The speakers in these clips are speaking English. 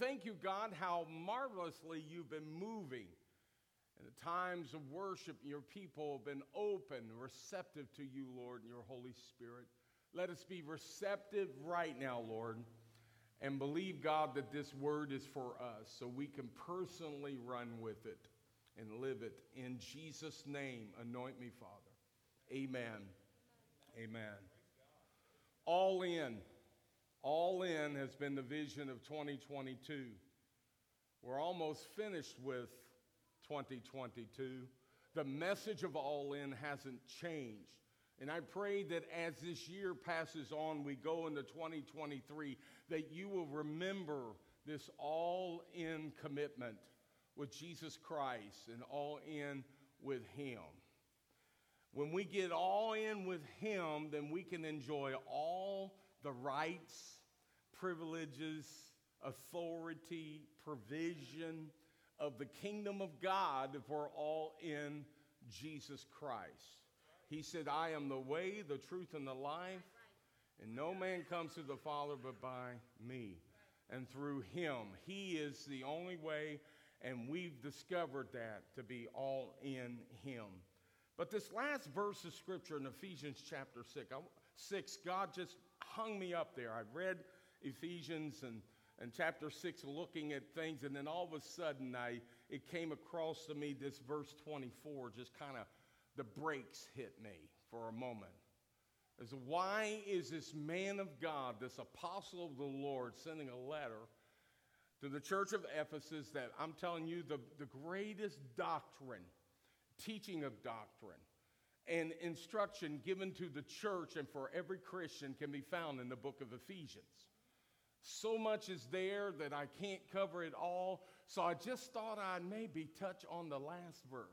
Thank you, God, how marvelously you've been moving. In the times of worship, your people have been open, receptive to you, Lord, and your Holy Spirit. Let us be receptive right now, Lord, and believe, God, that this word is for us so we can personally run with it and live it. In Jesus' name, anoint me, Father. Amen. Amen. All in. All in has been the vision of 2022. We're almost finished with 2022. The message of All In hasn't changed. And I pray that as this year passes on, we go into 2023, that you will remember this all in commitment with Jesus Christ and all in with Him. When we get all in with Him, then we can enjoy all the rights, privileges, authority, provision of the kingdom of God if we're all in Jesus Christ. He said, I am the way, the truth, and the life, and no man comes to the Father but by me and through him. He is the only way, and we've discovered that to be all in him. But this last verse of scripture in Ephesians chapter 6, 6 God just hung me up there. I read Ephesians and, and chapter 6 looking at things, and then all of a sudden I, it came across to me this verse 24, just kind of the brakes hit me for a moment. As why is this man of God, this apostle of the Lord, sending a letter to the church of Ephesus that I'm telling you the, the greatest doctrine, teaching of doctrine, and instruction given to the church and for every Christian can be found in the book of Ephesians. So much is there that I can't cover it all, so I just thought I'd maybe touch on the last verse.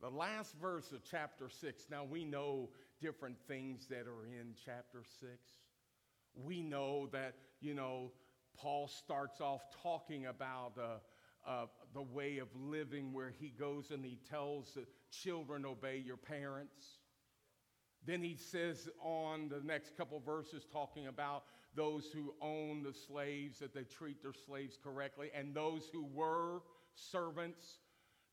The last verse of chapter 6. Now we know different things that are in chapter 6. We know that, you know, Paul starts off talking about uh, uh, the way of living where he goes and he tells the children, obey your parents. Then he says on the next couple verses, talking about those who own the slaves, that they treat their slaves correctly, and those who were servants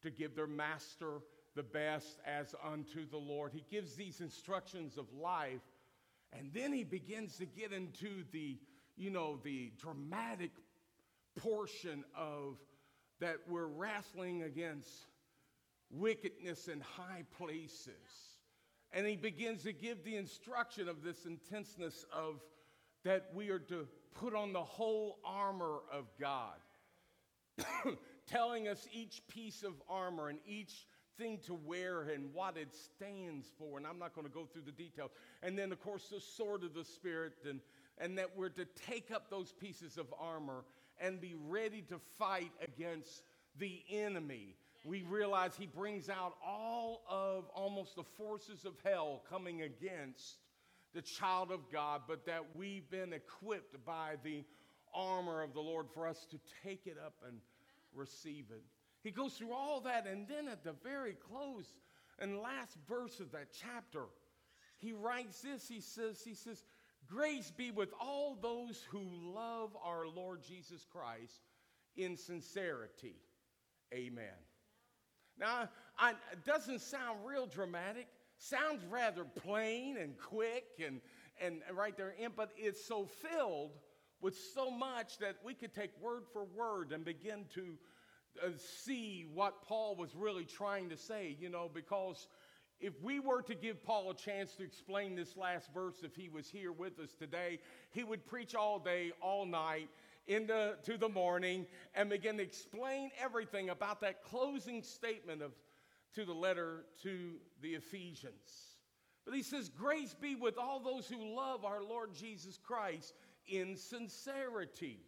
to give their master the best as unto the Lord. He gives these instructions of life, and then he begins to get into the, you know, the dramatic portion of that we're wrestling against wickedness in high places. And he begins to give the instruction of this intenseness of that we are to put on the whole armor of God, telling us each piece of armor and each thing to wear and what it stands for. And I'm not going to go through the details. And then, of course, the sword of the Spirit, and, and that we're to take up those pieces of armor and be ready to fight against the enemy. We realize he brings out all of almost the forces of hell coming against the child of God, but that we've been equipped by the armor of the Lord for us to take it up and receive it. He goes through all that, and then at the very close and last verse of that chapter, he writes this. He says, he says, Grace be with all those who love our Lord Jesus Christ in sincerity. Amen. Now, I, it doesn't sound real dramatic. Sounds rather plain and quick and, and right there in, but it's so filled with so much that we could take word for word and begin to uh, see what Paul was really trying to say, you know, because if we were to give Paul a chance to explain this last verse, if he was here with us today, he would preach all day, all night, into to the morning, and begin to explain everything about that closing statement of to the letter to the Ephesians. But he says, Grace be with all those who love our Lord Jesus Christ in sincerity.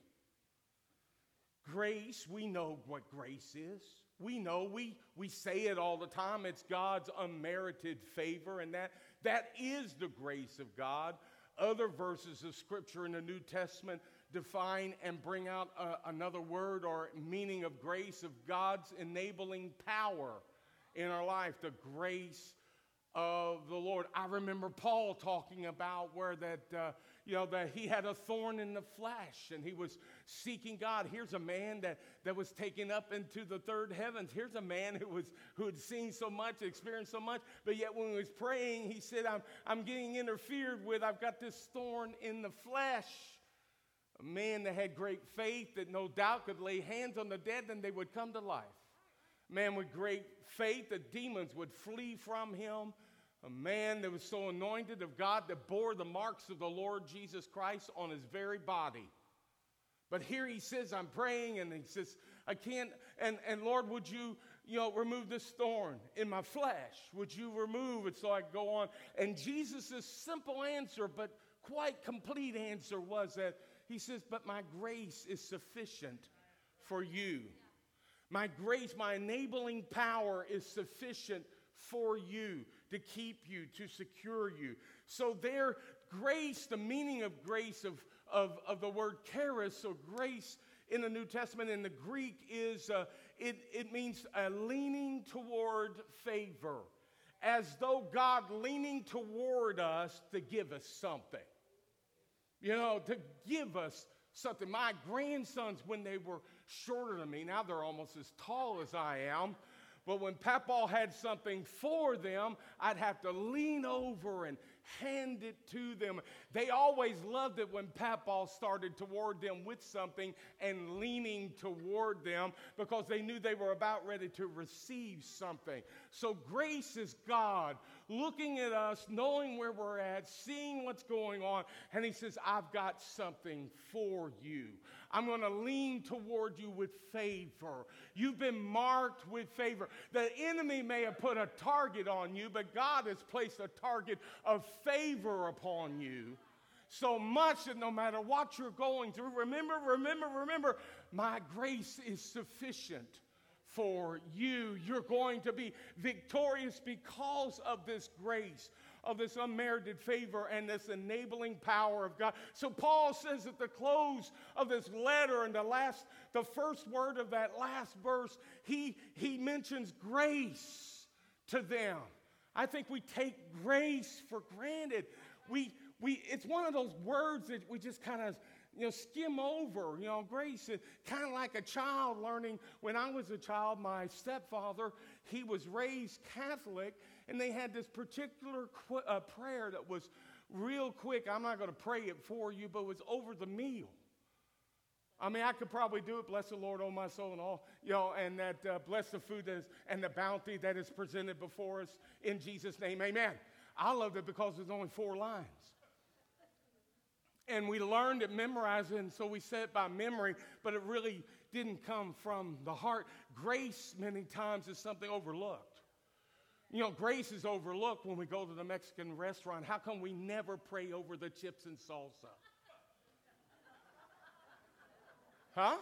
Grace, we know what grace is. We know we, we say it all the time. It's God's unmerited favor, and that, that is the grace of God. Other verses of Scripture in the New Testament define and bring out a, another word or meaning of grace of God's enabling power in our life, the grace of the Lord. I remember Paul talking about where that, uh, you know, that he had a thorn in the flesh and he was seeking God. Here's a man that, that was taken up into the third heavens. Here's a man who, was, who had seen so much, experienced so much, but yet when he was praying, he said, I'm, I'm getting interfered with. I've got this thorn in the flesh. A man that had great faith that no doubt could lay hands on the dead and they would come to life. Man with great faith that demons would flee from him a man that was so anointed of God that bore the marks of the Lord Jesus Christ on his very body. But here he says, I'm praying, and he says, I can't, and, and Lord, would you, you know, remove this thorn in my flesh? Would you remove it so I could go on? And Jesus' simple answer, but quite complete answer was that he says, But my grace is sufficient for you. My grace, my enabling power is sufficient for you to keep you, to secure you. So, there, grace, the meaning of grace, of, of, of the word charis, or grace in the New Testament in the Greek, is uh, it, it means a leaning toward favor, as though God leaning toward us to give us something. You know, to give us something. My grandsons, when they were shorter than me, now they're almost as tall as I am but when Papa had something for them, I'd have to lean over and hand it to them. They always loved it when Papa started toward them with something and leaning toward them because they knew they were about ready to receive something. So grace is God looking at us, knowing where we're at, seeing what's going on, and He says, I've got something for you. I'm going to lean toward you with favor. You've been marked with favor. The enemy may have put a target on you, but God has placed a target of favor upon you so much that no matter what you're going through, remember, remember, remember, my grace is sufficient for you. You're going to be victorious because of this grace of this unmerited favor and this enabling power of God. So Paul says at the close of this letter, and the last, the first word of that last verse, he, he mentions grace to them. I think we take grace for granted. We, we, it's one of those words that we just kind of you know, skim over, you know, grace. Kind of like a child learning. When I was a child, my stepfather, he was raised Catholic, and they had this particular qu- uh, prayer that was real quick. I'm not going to pray it for you, but it was over the meal. I mean, I could probably do it. Bless the Lord, oh my soul, and all, you know, and that uh, bless the food that is, and the bounty that is presented before us in Jesus' name. Amen. I loved it because there's only four lines. And we learned it, memorized and so we said it by memory, but it really didn't come from the heart. Grace, many times, is something overlooked. You know, grace is overlooked when we go to the Mexican restaurant. How come we never pray over the chips and salsa? Huh?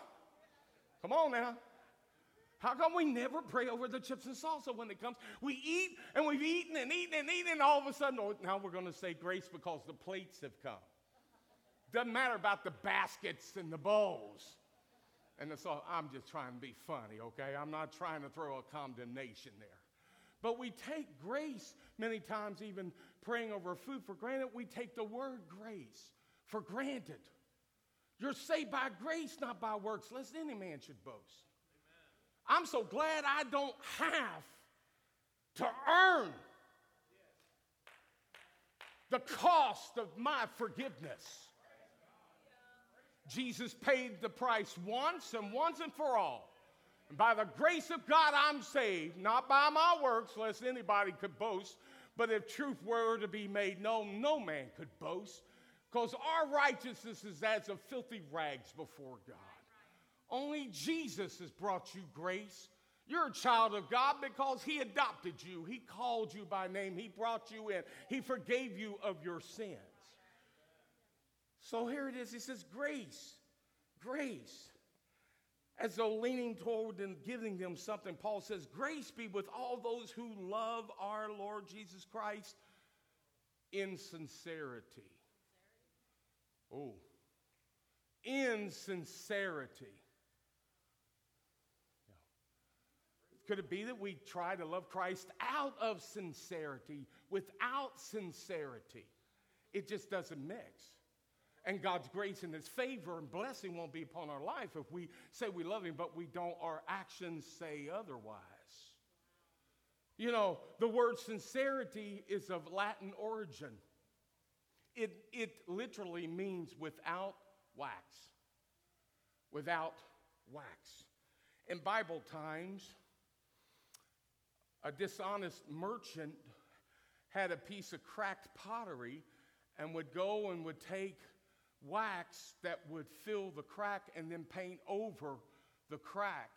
Come on now. How come we never pray over the chips and salsa when it comes? We eat and we've eaten and eaten and eaten, and all of a sudden, oh, now we're going to say grace because the plates have come. Doesn't matter about the baskets and the bowls. And so I'm just trying to be funny, okay? I'm not trying to throw a condemnation there. But we take grace many times, even praying over food for granted. We take the word grace for granted. You're saved by grace, not by works, lest any man should boast. Amen. I'm so glad I don't have to earn the cost of my forgiveness. Jesus paid the price once and once and for all. And by the grace of God, I'm saved, not by my works, lest anybody could boast. But if truth were to be made known, no man could boast, because our righteousness is as of filthy rags before God. Only Jesus has brought you grace. You're a child of God because He adopted you, He called you by name, He brought you in, He forgave you of your sins. So here it is. He says, Grace, grace as though leaning toward and giving them something. Paul says, Grace be with all those who love our Lord Jesus Christ in sincerity. Oh, in sincerity. Could it be that we try to love Christ out of sincerity, without sincerity? It just doesn't mix. And God's grace and His favor and blessing won't be upon our life if we say we love Him, but we don't, our actions say otherwise. You know, the word sincerity is of Latin origin. It, it literally means without wax. Without wax. In Bible times, a dishonest merchant had a piece of cracked pottery and would go and would take wax that would fill the crack and then paint over the crack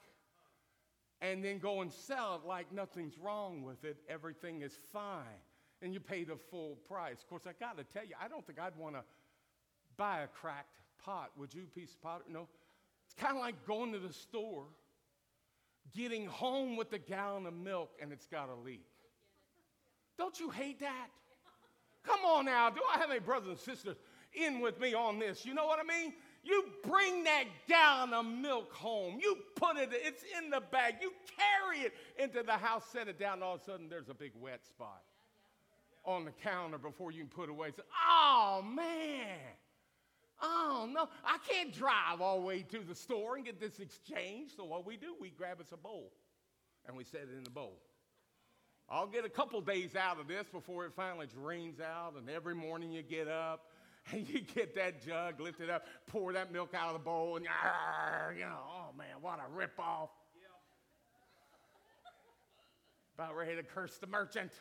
and then go and sell it like nothing's wrong with it. Everything is fine. And you pay the full price. Of course, I got to tell you, I don't think I'd want to buy a cracked pot. Would you, piece of pottery? No. It's kind of like going to the store, getting home with a gallon of milk, and it's got a leak. Don't you hate that? Come on now. Do I have any brothers and sisters in with me on this? You know what I mean? You bring that gallon of milk home. You put it, it's in the bag. You carry it into the house, set it down, all of a sudden there's a big wet spot on the counter before you can put it away. Oh, man. Oh, no. I can't drive all the way to the store and get this exchange. So what we do, we grab us a bowl and we set it in the bowl. I'll get a couple days out of this before it finally drains out, and every morning you get up and you get that jug, lift it up, pour that milk out of the bowl, and you know, oh man, what a ripoff. About ready to curse the merchant.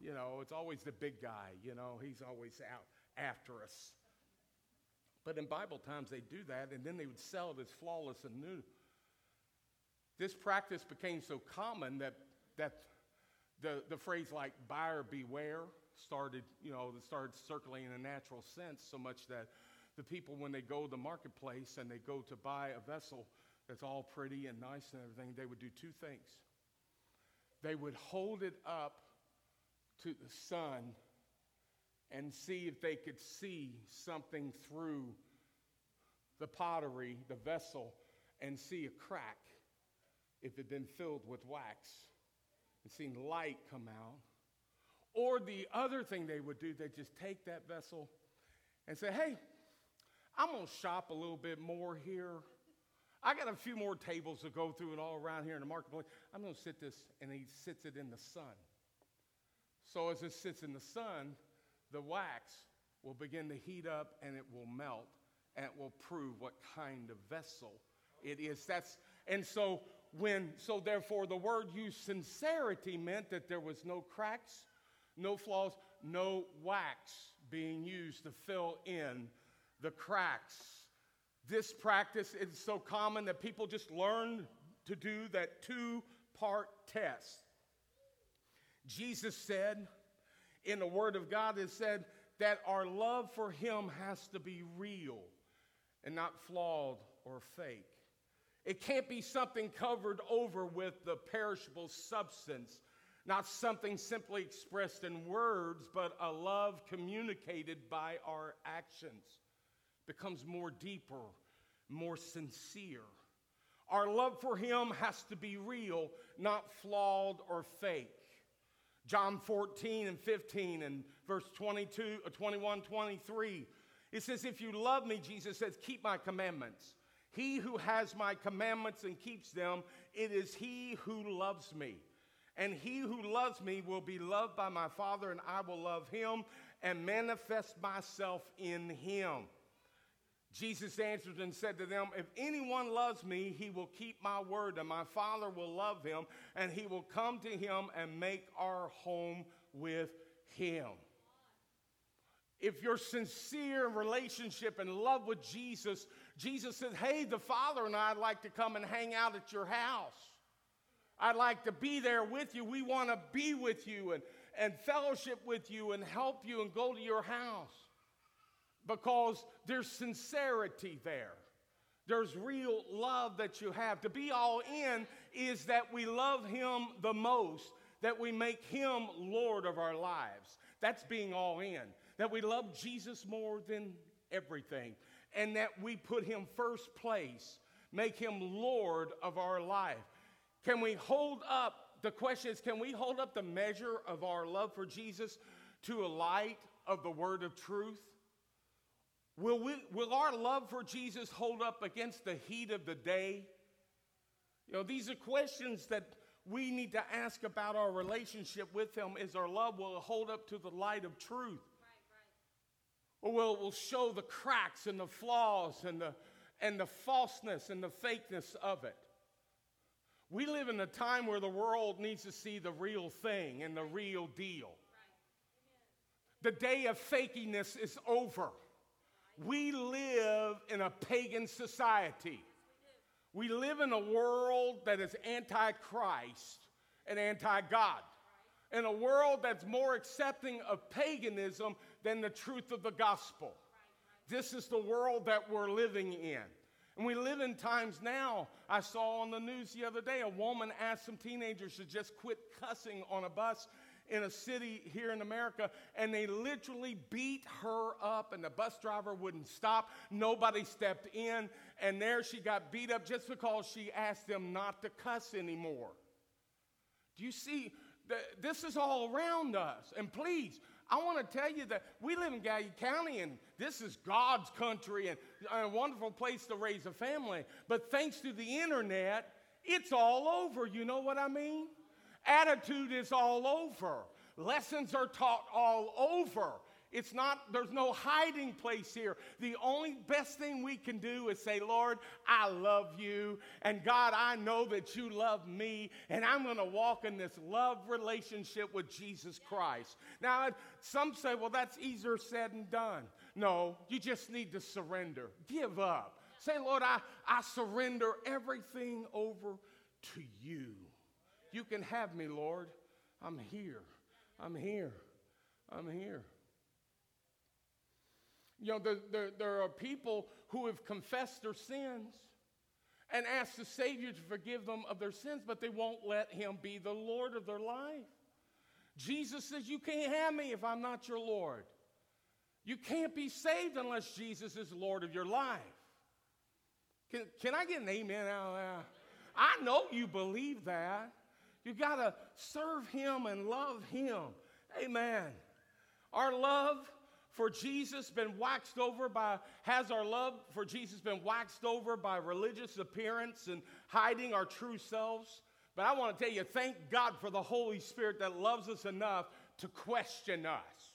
You know, it's always the big guy, you know, he's always out after us. But in Bible times, they do that, and then they would sell it as flawless and new. This practice became so common that, that the, the phrase like buyer beware started, you know, that started circling in a natural sense so much that the people, when they go to the marketplace and they go to buy a vessel that's all pretty and nice and everything, they would do two things. They would hold it up to the sun and see if they could see something through the pottery, the vessel, and see a crack if it had been filled with wax and seen light come out. Or the other thing they would do, they'd just take that vessel and say, hey, I'm going to shop a little bit more here. I got a few more tables to go through and all around here in the marketplace. I'm going to sit this, and he sits it in the sun. So as it sits in the sun, the wax will begin to heat up and it will melt and it will prove what kind of vessel it is. That's and so when so therefore the word used sincerity meant that there was no cracks, no flaws, no wax being used to fill in the cracks. This practice is so common that people just learn to do that two part test. Jesus said in the Word of God, it said that our love for Him has to be real and not flawed or fake. It can't be something covered over with the perishable substance, not something simply expressed in words, but a love communicated by our actions. Becomes more deeper, more sincere. Our love for Him has to be real, not flawed or fake. John 14 and 15 and verse 22, uh, 21, 23. It says, If you love me, Jesus says, keep my commandments. He who has my commandments and keeps them, it is he who loves me. And he who loves me will be loved by my Father, and I will love him and manifest myself in him. Jesus answered and said to them, If anyone loves me, he will keep my word, and my Father will love him, and he will come to him and make our home with him. If you're sincere in relationship and love with Jesus, Jesus said, Hey, the Father and I'd like to come and hang out at your house. I'd like to be there with you. We want to be with you and, and fellowship with you and help you and go to your house because there's sincerity there. There's real love that you have. To be all in is that we love Him the most, that we make Him Lord of our lives. That's being all in. That we love Jesus more than everything, and that we put Him first place, make Him Lord of our life. Can we hold up, the question is, can we hold up the measure of our love for Jesus to a light of the word of truth? Will, we, will our love for Jesus hold up against the heat of the day? You know, these are questions that we need to ask about our relationship with Him. Is our love will hold up to the light of truth? Or will it will show the cracks and the flaws and the, and the falseness and the fakeness of it? We live in a time where the world needs to see the real thing and the real deal. The day of fakiness is over. We live in a pagan society. We live in a world that is anti Christ and anti God, in a world that's more accepting of paganism than the truth of the gospel. This is the world that we're living in. And we live in times now. I saw on the news the other day a woman asked some teenagers to just quit cussing on a bus in a city here in America, and they literally beat her up, and the bus driver wouldn't stop. Nobody stepped in, and there she got beat up just because she asked them not to cuss anymore. Do you see? This is all around us. And please, I want to tell you that we live in Gallia County and this is God's country and a wonderful place to raise a family. But thanks to the internet, it's all over. You know what I mean? Attitude is all over. Lessons are taught all over. It's not, there's no hiding place here. The only best thing we can do is say, Lord, I love you. And God, I know that you love me. And I'm going to walk in this love relationship with Jesus Christ. Now, some say, well, that's easier said than done. No, you just need to surrender. Give up. Say, Lord, I, I surrender everything over to you. You can have me, Lord. I'm here. I'm here. I'm here. You know, there, there, there are people who have confessed their sins and asked the Savior to forgive them of their sins, but they won't let Him be the Lord of their life. Jesus says, You can't have me if I'm not your Lord. You can't be saved unless Jesus is Lord of your life. Can, can I get an amen out of that? I know you believe that. You got to serve Him and love Him. Amen. Our love for Jesus been waxed over by, has our love for Jesus been waxed over by religious appearance and hiding our true selves? But I want to tell you, thank God for the Holy Spirit that loves us enough to question us.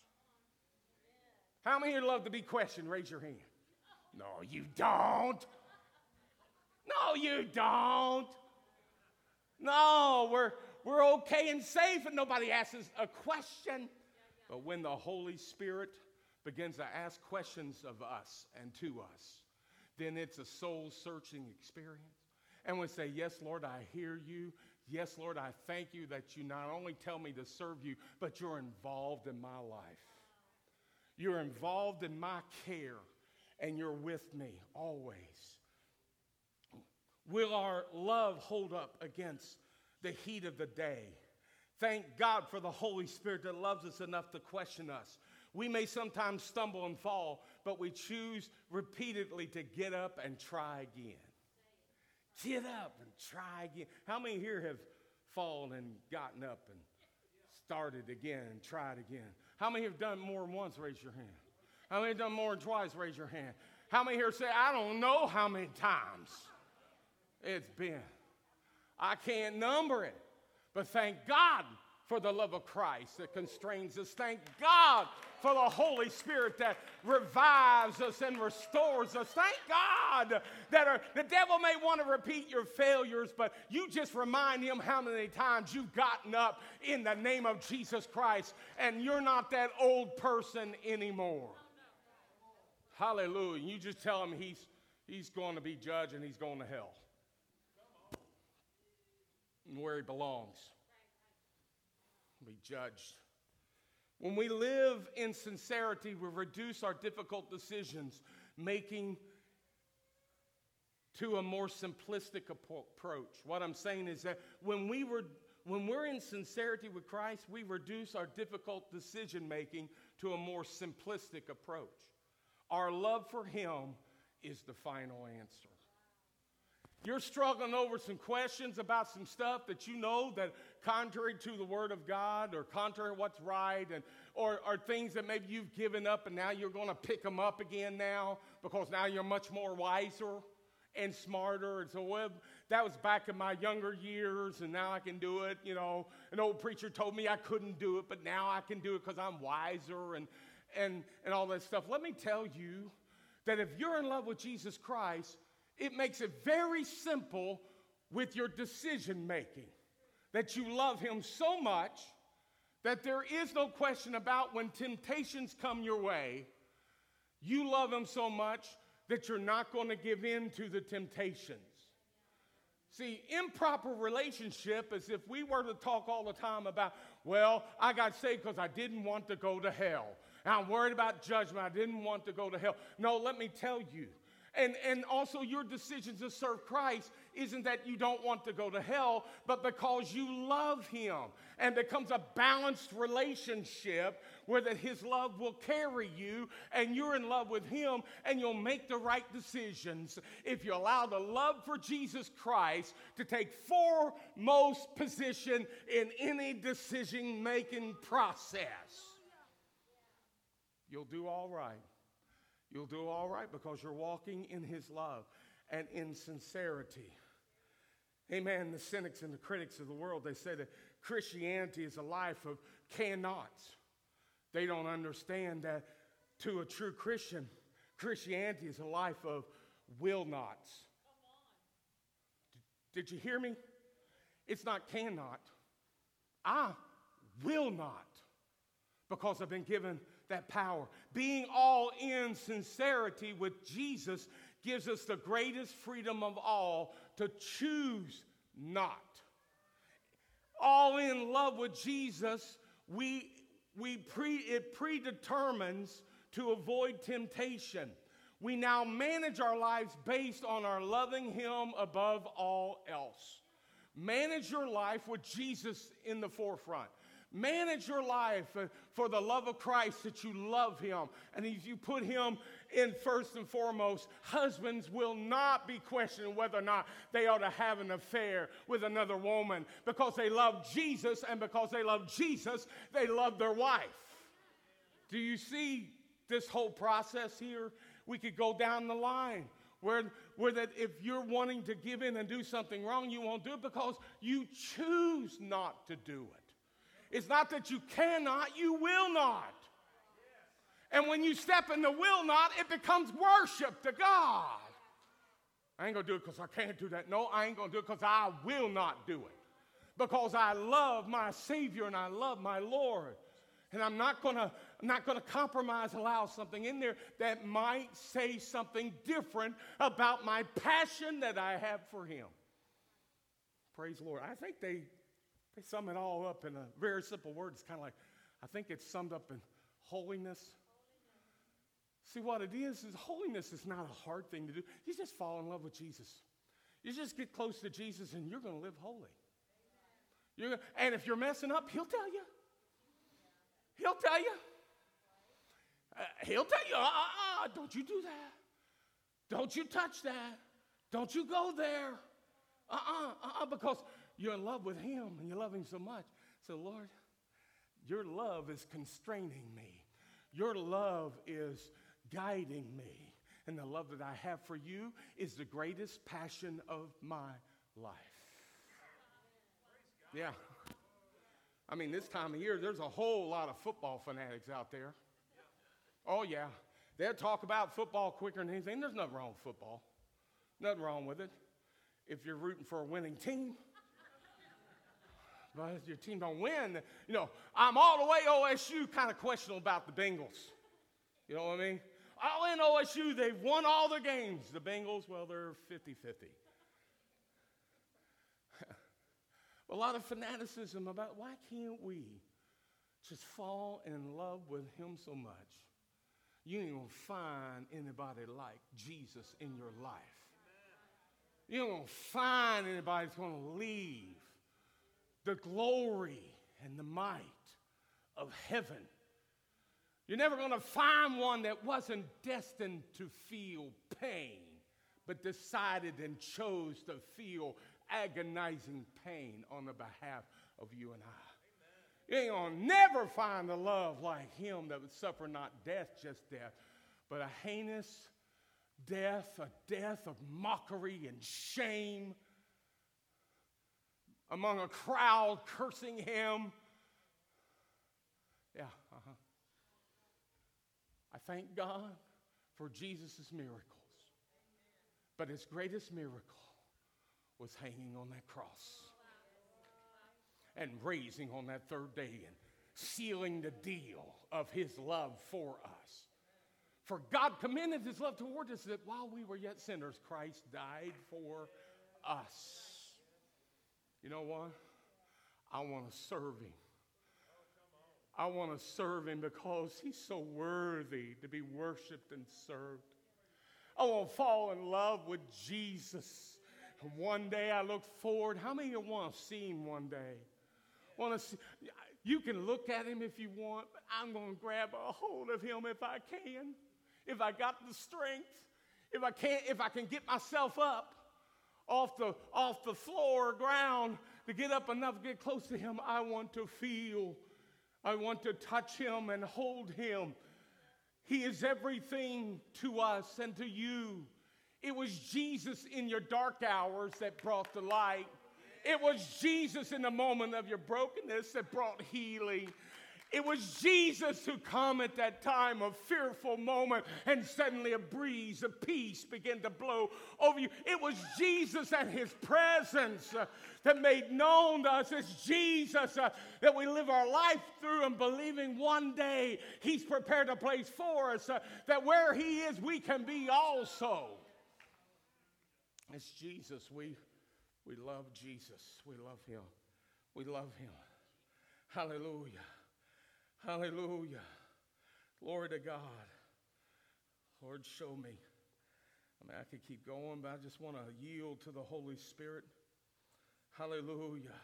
How many here love to be questioned? Raise your hand. No, you don't. No, you don't. No, we're, we're okay and safe and nobody asks us a question. But when the Holy Spirit begins to ask questions of us and to us, then it's a soul searching experience. And we say, Yes, Lord, I hear you. Yes, Lord, I thank you that you not only tell me to serve you, but you're involved in my life. You're involved in my care, and you're with me always. Will our love hold up against the heat of the day? Thank God for the Holy Spirit that loves us enough to question us. We may sometimes stumble and fall, but we choose repeatedly to get up and try again. Get up and try again. How many here have fallen and gotten up and started again and tried again? How many have done more than once? Raise your hand. How many have done more than twice? Raise your hand. How many here say, I don't know how many times it's been? I can't number it. But thank God for the love of Christ that constrains us. Thank God for the Holy Spirit that revives us and restores us. Thank God that our, the devil may want to repeat your failures, but you just remind him how many times you've gotten up in the name of Jesus Christ and you're not that old person anymore. Hallelujah. You just tell him he's, he's going to be judged and he's going to hell And where he belongs be judged. When we live in sincerity, we reduce our difficult decisions, making to a more simplistic approach. What I'm saying is that when we were when we're in sincerity with Christ, we reduce our difficult decision making to a more simplistic approach. Our love for Him is the final answer. you're struggling over some questions about some stuff that you know that contrary to the word of God or contrary to what's right and or, or things that maybe you've given up and now you're going to pick them up again now because now you're much more wiser and smarter. And so well, that was back in my younger years, and now I can do it. You know, an old preacher told me I couldn't do it, but now I can do it because I'm wiser and, and, and all that stuff. Let me tell you that if you're in love with Jesus Christ, it makes it very simple with your decision making. That you love Him so much that there is no question about when temptations come your way, you love Him so much that you're not going to give in to the temptations. See, improper relationship is if we were to talk all the time about, well, I got saved because I didn't want to go to hell. And I'm worried about judgment. I didn't want to go to hell. No, let me tell you, and, and also, your decisions to serve Christ isn't that you don't want to go to hell, but because you love Him. And becomes a balanced relationship where that His love will carry you and you're in love with Him and you'll make the right decisions if you allow the love for Jesus Christ to take foremost position in any decision making process. You'll do all right. You'll do all right because you're walking in His love and in sincerity. Amen. The cynics and the critics of the world, they say that Christianity is a life of cannots. They don't understand that to a true Christian, Christianity is a life of will nots. Did you hear me? It's not cannot. I will not because I've been given that power. Being all in sincerity with Jesus gives us the greatest freedom of all to choose not. All in love with Jesus, we, we pre, it predetermines to avoid temptation. We now manage our lives based on our loving Him above all else. Manage your life with Jesus in the forefront. Manage your life for the love of Christ that you love Him. And if you put Him in first and foremost, husbands will not be questioning whether or not they ought to have an affair with another woman because they love Jesus, and because they love Jesus, they love their wife. Do you see this whole process here? We could go down the line where, where that if you're wanting to give in and do something wrong, you won't do it because you choose not to do it. It's not that you cannot, you will not. And when you step in the will not, it becomes worship to God. I ain't gonna do it because I can't do that. No, I ain't gonna do it because I will not do it. Because I love my Savior and I love my Lord. And I'm not gonna, I'm not gonna compromise, allow something in there that might say something different about my passion that I have for Him. Praise the Lord. I think they they sum it all up in a very simple word. It's kind of like, I think it's summed up in holiness. See, what it is, is holiness is not a hard thing to do. You just fall in love with Jesus. You just get close to Jesus and you're going to live holy. You're, and if you're messing up, he'll tell you. He'll tell you. Uh, he'll tell you, uh, uh, uh, don't you do that. Don't you touch that. Don't you go there. Uh-uh, uh-uh, because you're in love with Him and you love Him so much. So, Lord, your love is constraining me. Your love is guiding me. And the love that I have for you is the greatest passion of my life. Yeah. I mean, this time of year, there's a whole lot of football fanatics out there. Oh, yeah. They'll talk about football quicker than anything. There's nothing wrong with football. Nothing wrong with it. If you're rooting for a winning team, if your team don't win, you know, I'm all the way OSU kind of questionable about the Bengals. You know what I mean? All in OSU, they've won all their games. The Bengals, well, they're 50 50. a lot of fanaticism about why can't we just fall in love with Him so much? You ain't gonna find anybody like Jesus in your life. You ain't gonna find anybody that's gonna leave the glory and the might of heaven. You're never going to find one that wasn't destined to feel pain but decided and chose to feel agonizing pain on the behalf of you and I. You ain't gonna never find a love like him that would suffer not death, just death, but a heinous death, a death of mockery and shame among a crowd cursing him. Yeah, uh-huh. I thank God for Jesus' miracles. But his greatest miracle was hanging on that cross and raising on that third day and sealing the deal of his love for us. For God commended his love toward us that while we were yet sinners, Christ died for us. You know what? I want to serve him. I want to serve him because he's so worthy to be worshiped and served. I want to fall in love with Jesus. And one day I look forward. How many of you want to see him one day? Want to see? You can look at him if you want, but I'm going to grab a hold of him if I can. If I got the strength, if I can't, if I can get myself up off the off the floor or ground to get up enough to get close to him, I want to feel I want to touch him and hold him. He is everything to us and to you. It was Jesus in your dark hours that brought the light. It was Jesus in the moment of your brokenness that brought healing. It was Jesus who come at that time of fearful moment and suddenly a breeze of peace began to blow over you. It was Jesus and his presence uh, that made known to us. It's Jesus uh, that we live our life through and believing one day he's prepared a place for us uh, that where he is we can be also. It's Jesus. We, we love Jesus. We love him. We love him. Hallelujah. Hallelujah. Glory to God. Lord, show me. I mean, I could keep going, but I just want to yield to the Holy Spirit. Hallelujah.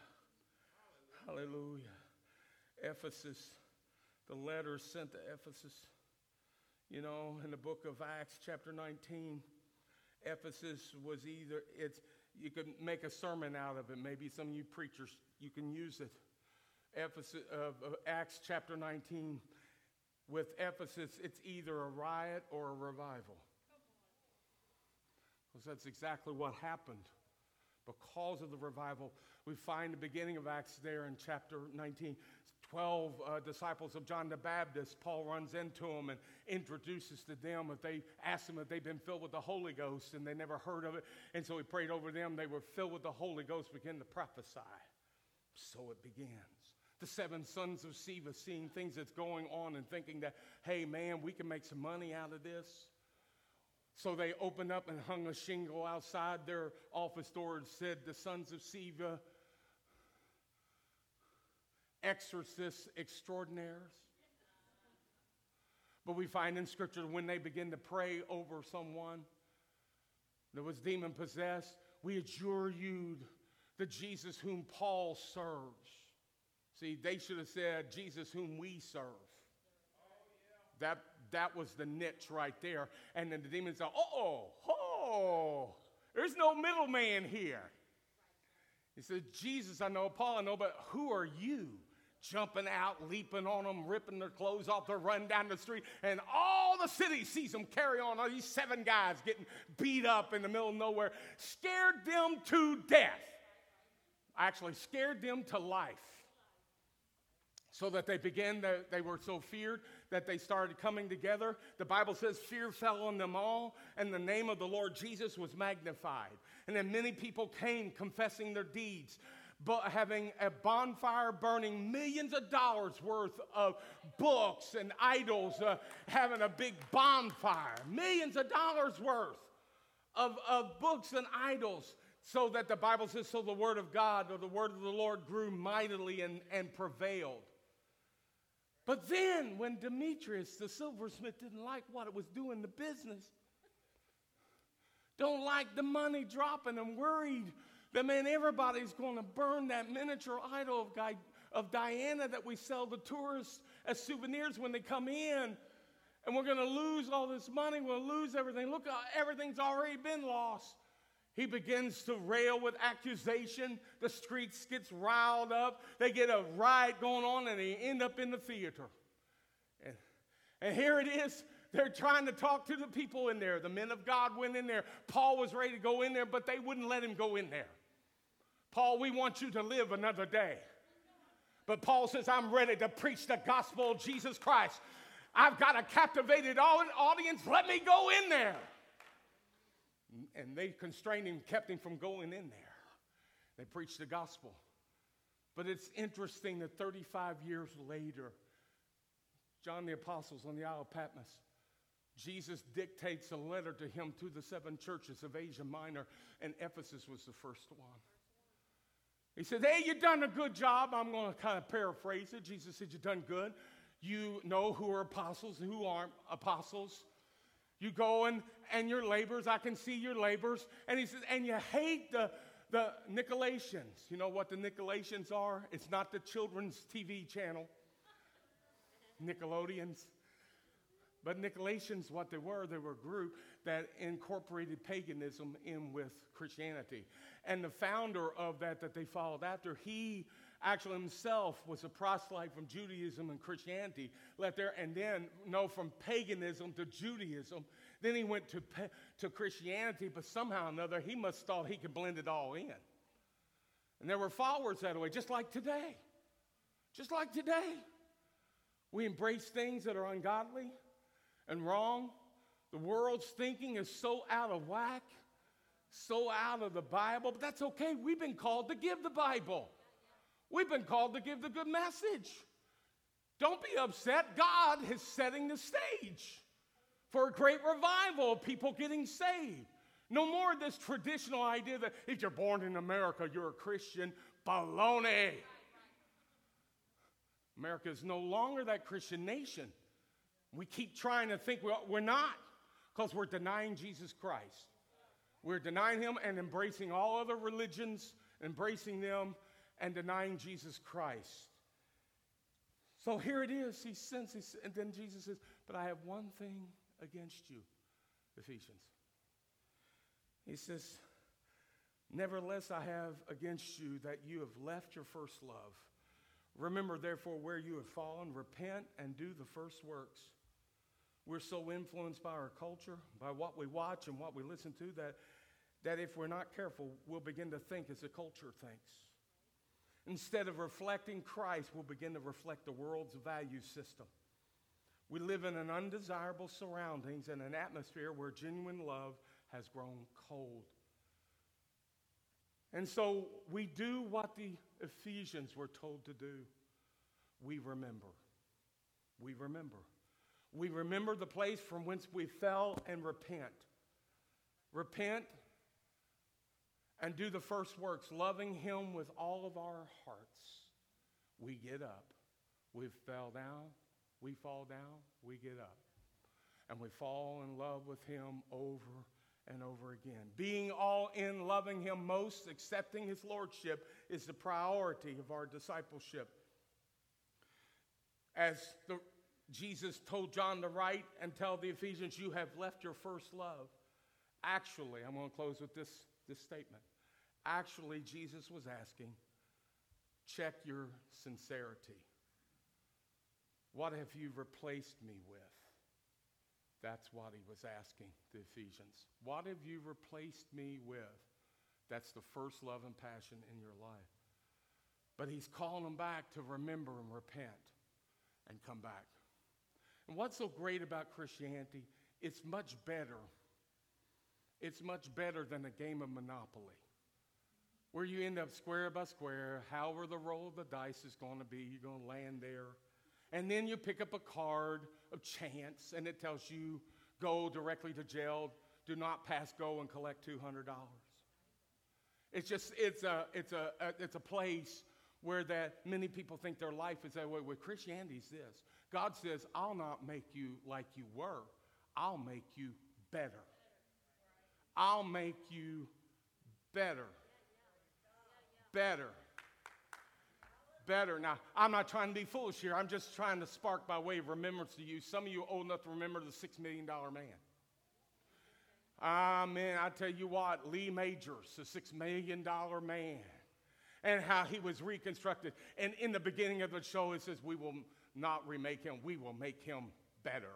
Hallelujah. Ephesus, the letter sent to Ephesus. You know, in the book of Acts, chapter 19, Ephesus was either, it's, you could make a sermon out of it. Maybe some of you preachers, you can use it. Ephesus, Acts chapter 19, with Ephesus, it's either a riot or a revival. Because that's exactly what happened. Because of the revival, we find the beginning of Acts there in chapter 19. 12 uh, disciples of John the Baptist, Paul runs into them and introduces to them if they asked them if they'd been filled with the Holy Ghost and they never heard of it. And so he prayed over them. They were filled with the Holy Ghost, began to prophesy. So it begins the seven sons of Sceva seeing things that's going on and thinking that, hey, man, we can make some money out of this. So they opened up and hung a shingle outside their office door and said, the sons of Sceva, exorcists extraordinaires. But we find in Scripture when they begin to pray over someone that was demon possessed, we adjure you the Jesus whom Paul serves See, they should have said, Jesus, whom we serve. That, that was the niche right there. And then the demons said, oh, oh, there's no middleman here. He said, Jesus, I know, Paul, I know, but who are you? Jumping out, leaping on them, ripping their clothes off, they're running down the street, and all the city sees them carry on. All these seven guys getting beat up in the middle of nowhere, scared them to death. Actually, scared them to life so that they began, to, they were so feared that they started coming together. The Bible says fear fell on them all, and the name of the Lord Jesus was magnified. And then many people came confessing their deeds, but having a bonfire burning millions of dollars worth of books and idols, uh, having a big bonfire, millions of dollars worth of, of books and idols. So that the Bible says, so the word of God or the word of the Lord grew mightily and, and prevailed. But then, when Demetrius, the silversmith, didn't like what it was doing the business, don't like the money dropping and worried that, man, everybody's going to burn that miniature idol of, of Diana that we sell to tourists as souvenirs when they come in. And we're going to lose all this money. We'll lose everything. Look, uh, everything's already been lost. He begins to rail with accusation. The streets gets riled up. They get a riot going on, and they end up in the theater. And, and here it is. They're trying to talk to the people in there. The men of God went in there. Paul was ready to go in there, but they wouldn't let him go in there. Paul, we want you to live another day. But Paul says, I'm ready to preach the gospel of Jesus Christ. I've got a captivated audience. Let me go in there. And they constrained him, kept him from going in there. They preached the gospel. But it's interesting that 35 years later, John the Apostle's on the Isle of Patmos. Jesus dictates a letter to him to the seven churches of Asia Minor, and Ephesus was the first one. He said, Hey, you've done a good job. I'm going to kind of paraphrase it. Jesus said, You've done good. You know who are apostles and who aren't apostles. You go and, and your labors, I can see your labors. And he says, And you hate the, the Nicolaitans. You know what the Nicolaitans are? It's not the children's TV channel, Nickelodeons. But Nicolaitans, what they were, they were a group that incorporated paganism in with Christianity. And the founder of that, that they followed after, he actually himself was a proselyte from Judaism and Christianity, left there, and then, no, from paganism to Judaism. Then he went to, to Christianity, but somehow or another, he must thought he could blend it all in. And there were followers that way, just like today. Just like today. We embrace things that are ungodly and wrong. The world's thinking is so out of whack, so out of the Bible, but that's okay. We've been called to give the Bible. We've been called to give the good message. Don't be upset. God is setting the stage for a great revival of people getting saved. No more this traditional idea that if you're born in America, you're a Christian. Baloney. America is no longer that Christian nation. We keep trying to think we're not because we're denying Jesus Christ. We're denying him and embracing all other religions, embracing them and denying Jesus Christ. So here it is. He sends, he, and then Jesus says, But I have one thing against you, Ephesians. He says, Nevertheless, I have against you that you have left your first love. Remember, therefore, where you have fallen, repent and do the first works. We're so influenced by our culture, by what we watch and what we listen to, that, that if we're not careful, we'll begin to think as the culture thinks. Instead of reflecting Christ, we'll begin to reflect the world's value system. We live in an undesirable surroundings and an atmosphere where genuine love has grown cold. And so we do what the Ephesians were told to do. We remember. We remember. We remember the place from whence we fell and repent. Repent and do the first works, loving Him with all of our hearts. We get up. We fell down. We fall down. We get up. And we fall in love with Him over and over again. Being all in, loving Him most, accepting His Lordship is the priority of our discipleship. As the, Jesus told John to write and tell the Ephesians, You have left your first love. Actually, I'm going to close with this, this statement. Actually, Jesus was asking, check your sincerity. What have you replaced me with? That's what he was asking the Ephesians. What have you replaced me with? That's the first love and passion in your life. But he's calling them back to remember and repent and come back. And what's so great about Christianity? It's much better. It's much better than a game of Monopoly where you end up square by square, however the roll of the dice is going to be, you're going to land there. And then you pick up a card of chance and it tells you go directly to jail, do not pass go and collect $200. It's just, it's a, it's a, a it's a place where that many people think their life is that way. With Christianity is this. God says, I'll not make you like you were. I'll make you better. I'll make you better. Better. better. Now, I'm not trying to be foolish here. I'm just trying to spark by way of remembrance to you. Some of you old enough to remember the $6 million man. Ah, man, I tell you what, Lee Majors, the $6 million man, and how he was reconstructed. And in the beginning of the show, it says, We will not remake him, we will make him better.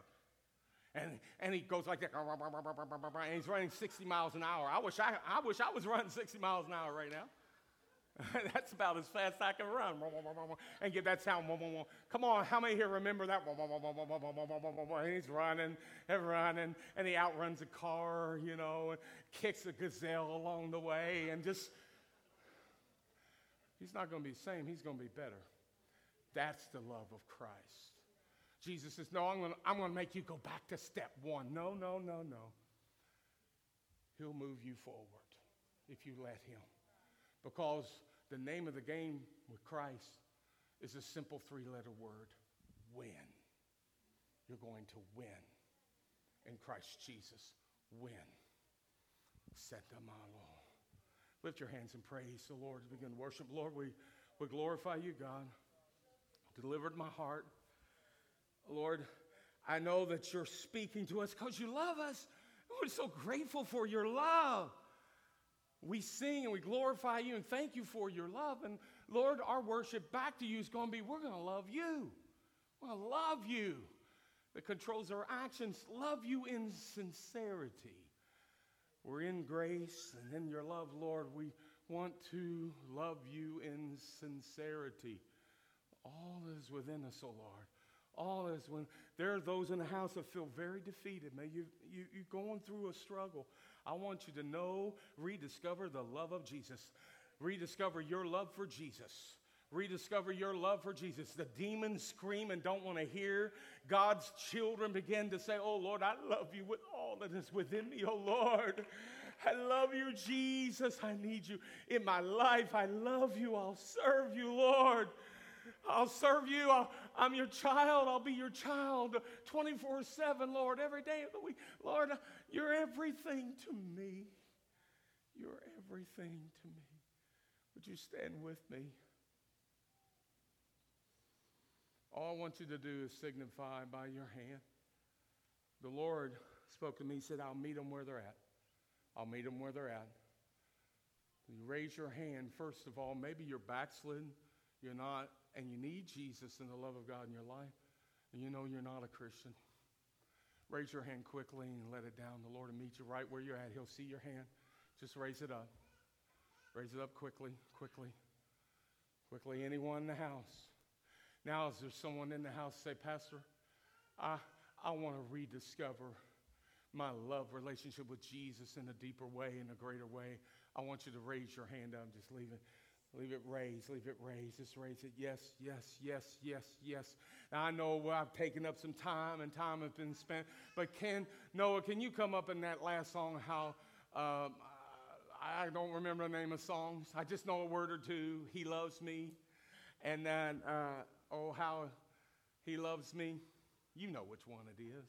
And, and he goes like that, and he's running 60 miles an hour. I wish I, I wish I was running 60 miles an hour right now. That's about as fast as I can run. And get that sound. Come on, how many here remember that? And he's running and running, and he outruns a car, you know, and kicks a gazelle along the way, and just, he's not going to be the same. He's going to be better. That's the love of Christ. Jesus says, No, I'm going I'm going to make you go back to step one. No, no, no, no. He'll move you forward if you let him. Because the name of the game with Christ is a simple three letter word win. You're going to win in Christ Jesus. Win. Set them all. Lift your hands and praise the Lord. Begin worship. Lord, we, we glorify you, God. Delivered my heart. Lord, I know that you're speaking to us because you love us. We're so grateful for your love we sing and we glorify you and thank you for your love. And Lord, our worship back to you is going to be we're going to love you. We're going to love you that controls our actions. Love you in sincerity. We're in grace and in your love, Lord. We want to love you in sincerity. All is within us, O oh Lord. All is when there are those in the house that feel very defeated. May you, you, you're going through a struggle. I want you to know, rediscover the love of Jesus. Rediscover your love for Jesus. Rediscover your love for Jesus. The demons scream and don't want to hear. God's children begin to say, Oh Lord, I love you with all that is within me, oh Lord. I love you, Jesus. I need you in my life. I love you. I'll serve you, Lord. I'll serve you. i am your child. I'll be your child 24 7, Lord, every day of the week. Lord, you're everything to me. You're everything to me. Would you stand with me? All I want you to do is signify by your hand. The Lord spoke to me, He said, I'll meet them where they're at. I'll meet them where they're at. You raise your hand, first of all. Maybe you're backslidden. You're not and you need Jesus and the love of God in your life, and you know you're not a Christian, raise your hand quickly and let it down. The Lord will meet you right where you're at. He'll see your hand. Just raise it up. Raise it up quickly, quickly, quickly. Anyone in the house? Now, is there someone in the house say, Pastor, I, I want to rediscover my love relationship with Jesus in a deeper way, in a greater way. I want you to raise your hand up. Just leave it. Leave it raised, leave it raised, just raise it. Yes, yes, yes, yes, yes. Now I know I've taken up some time and time has been spent, but can Noah, can you come up in that last song? How um, I don't remember the name of songs. I just know a word or two. He loves me, and then uh, oh how he loves me. You know which one it is.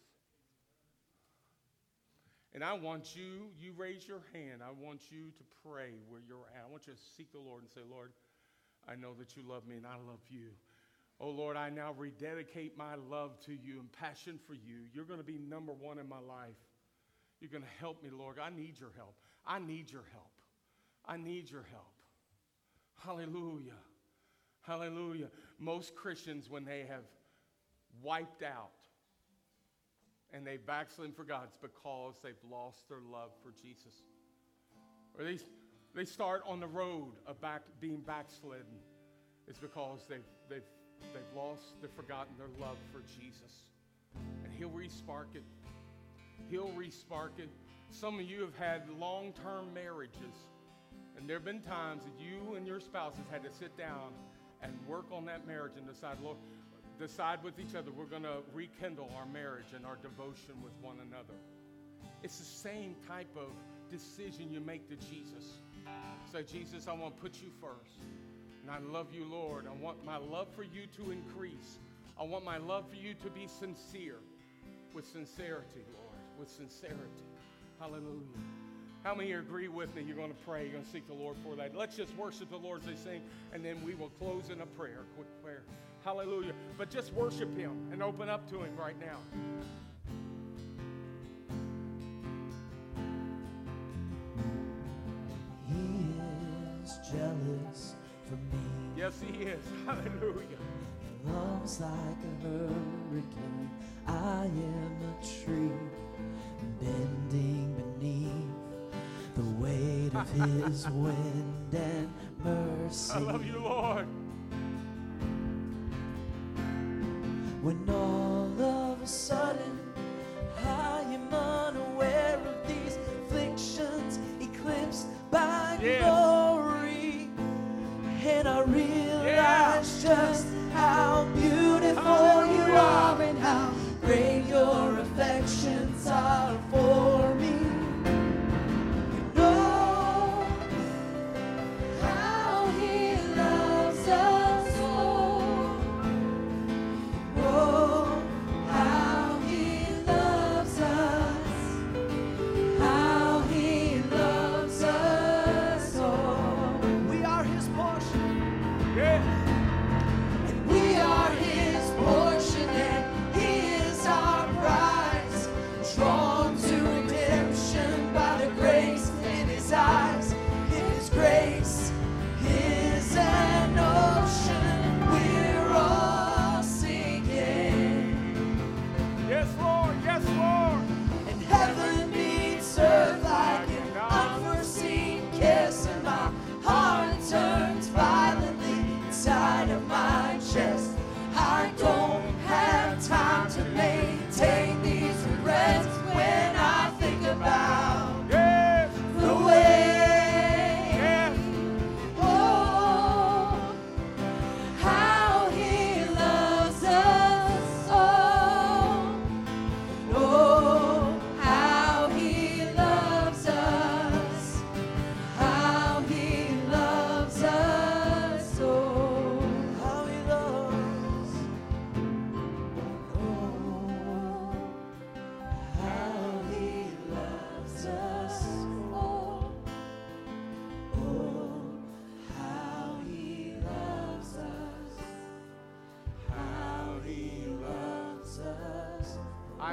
And I want you, you raise your hand. I want you to pray where you're at. I want you to seek the Lord and say, Lord, I know that you love me and I love you. Oh Lord, I now rededicate my love to you and passion for you. You're going to be number one in my life. You're going to help me, Lord. I need your help. I need your help. I need your help. Hallelujah. Hallelujah. Most Christians, when they have wiped out and they backslid for God, it's because they've lost their love for Jesus. Or they, they start on the road of back, being backslidden. It's because they've, they've, they've lost, they've forgotten their love for Jesus. And He'll respark it. He'll respark it. Some of you have had long term marriages, and there have been times that you and your spouses had to sit down and work on that marriage and decide, Lord, decide with each other we're going to rekindle our marriage and our devotion with one another. It's the same type of decision you make to Jesus. Say, Jesus, I want to put you first. And I love you, Lord. I want my love for you to increase. I want my love for you to be sincere. With sincerity, Lord. With sincerity. Hallelujah. How many agree with me? You're going to pray. You're going to seek the Lord for that. Let's just worship the Lord as they sing, and then we will close in a prayer, quick prayer. Hallelujah. But just worship Him and open up to Him right now. He is jealous for me. Yes, He is. Hallelujah. Love's like a hurricane. I am a tree bending beneath the weight of His wind and mercy. I love you, Lord. When all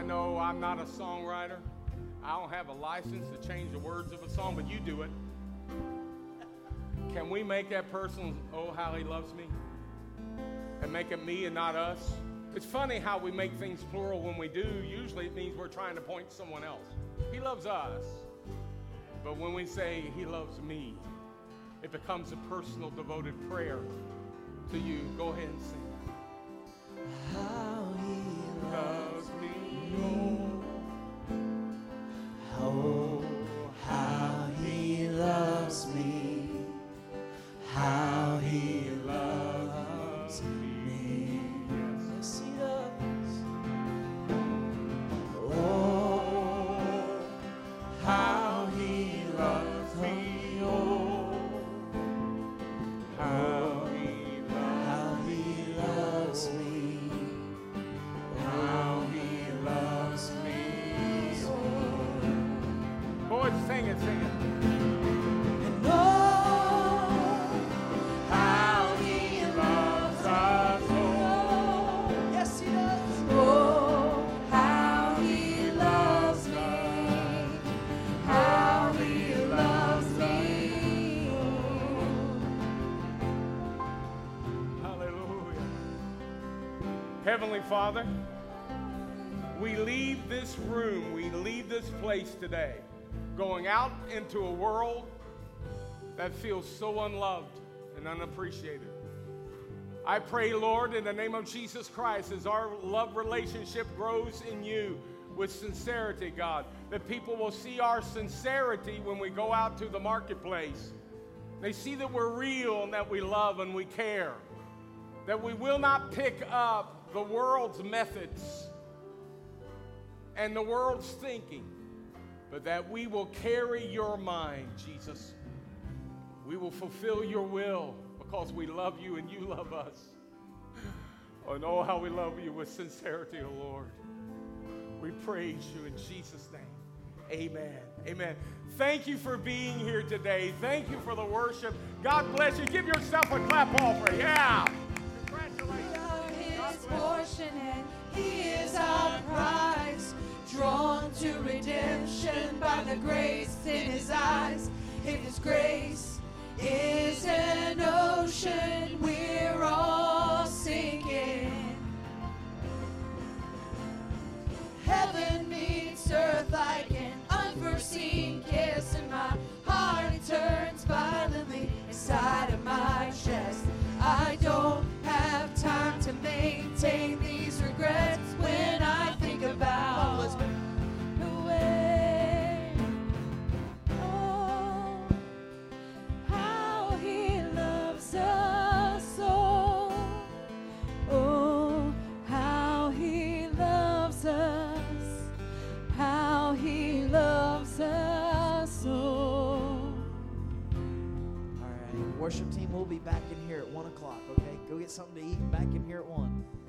I know I'm not a songwriter. I don't have a license to change the words of a song, but you do it. Can we make that person, oh, how he loves me? And make it me and not us? It's funny how we make things plural when we do. Usually it means we're trying to point to someone else. He loves us. But when we say, He loves me, it becomes a personal, devoted prayer to you. Go ahead and sing. Me. Heavenly Father, we leave this room, we leave this place today, going out into a world that feels so unloved and unappreciated. I pray, Lord, in the name of Jesus Christ, as our love relationship grows in you with sincerity, God, that people will see our sincerity when we go out to the marketplace. They see that we're real and that we love and we care. That we will not pick up the world's methods and the world's thinking, but that we will carry your mind, Jesus. We will fulfill your will because we love you and you love us. Oh, and oh, how we love you with sincerity, O Lord. We praise you in Jesus' name. Amen. Amen. Thank you for being here today. Thank you for the worship. God bless you. Give yourself a clap offering. Yeah. Congratulations. His portion and he is our prize. Drawn to redemption by the grace in his eyes. If his grace is an ocean, we're all sinking. Heaven meets earth like an unforeseen kiss, and my heart turns violently inside something to eat, back in here at 1.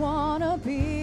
To be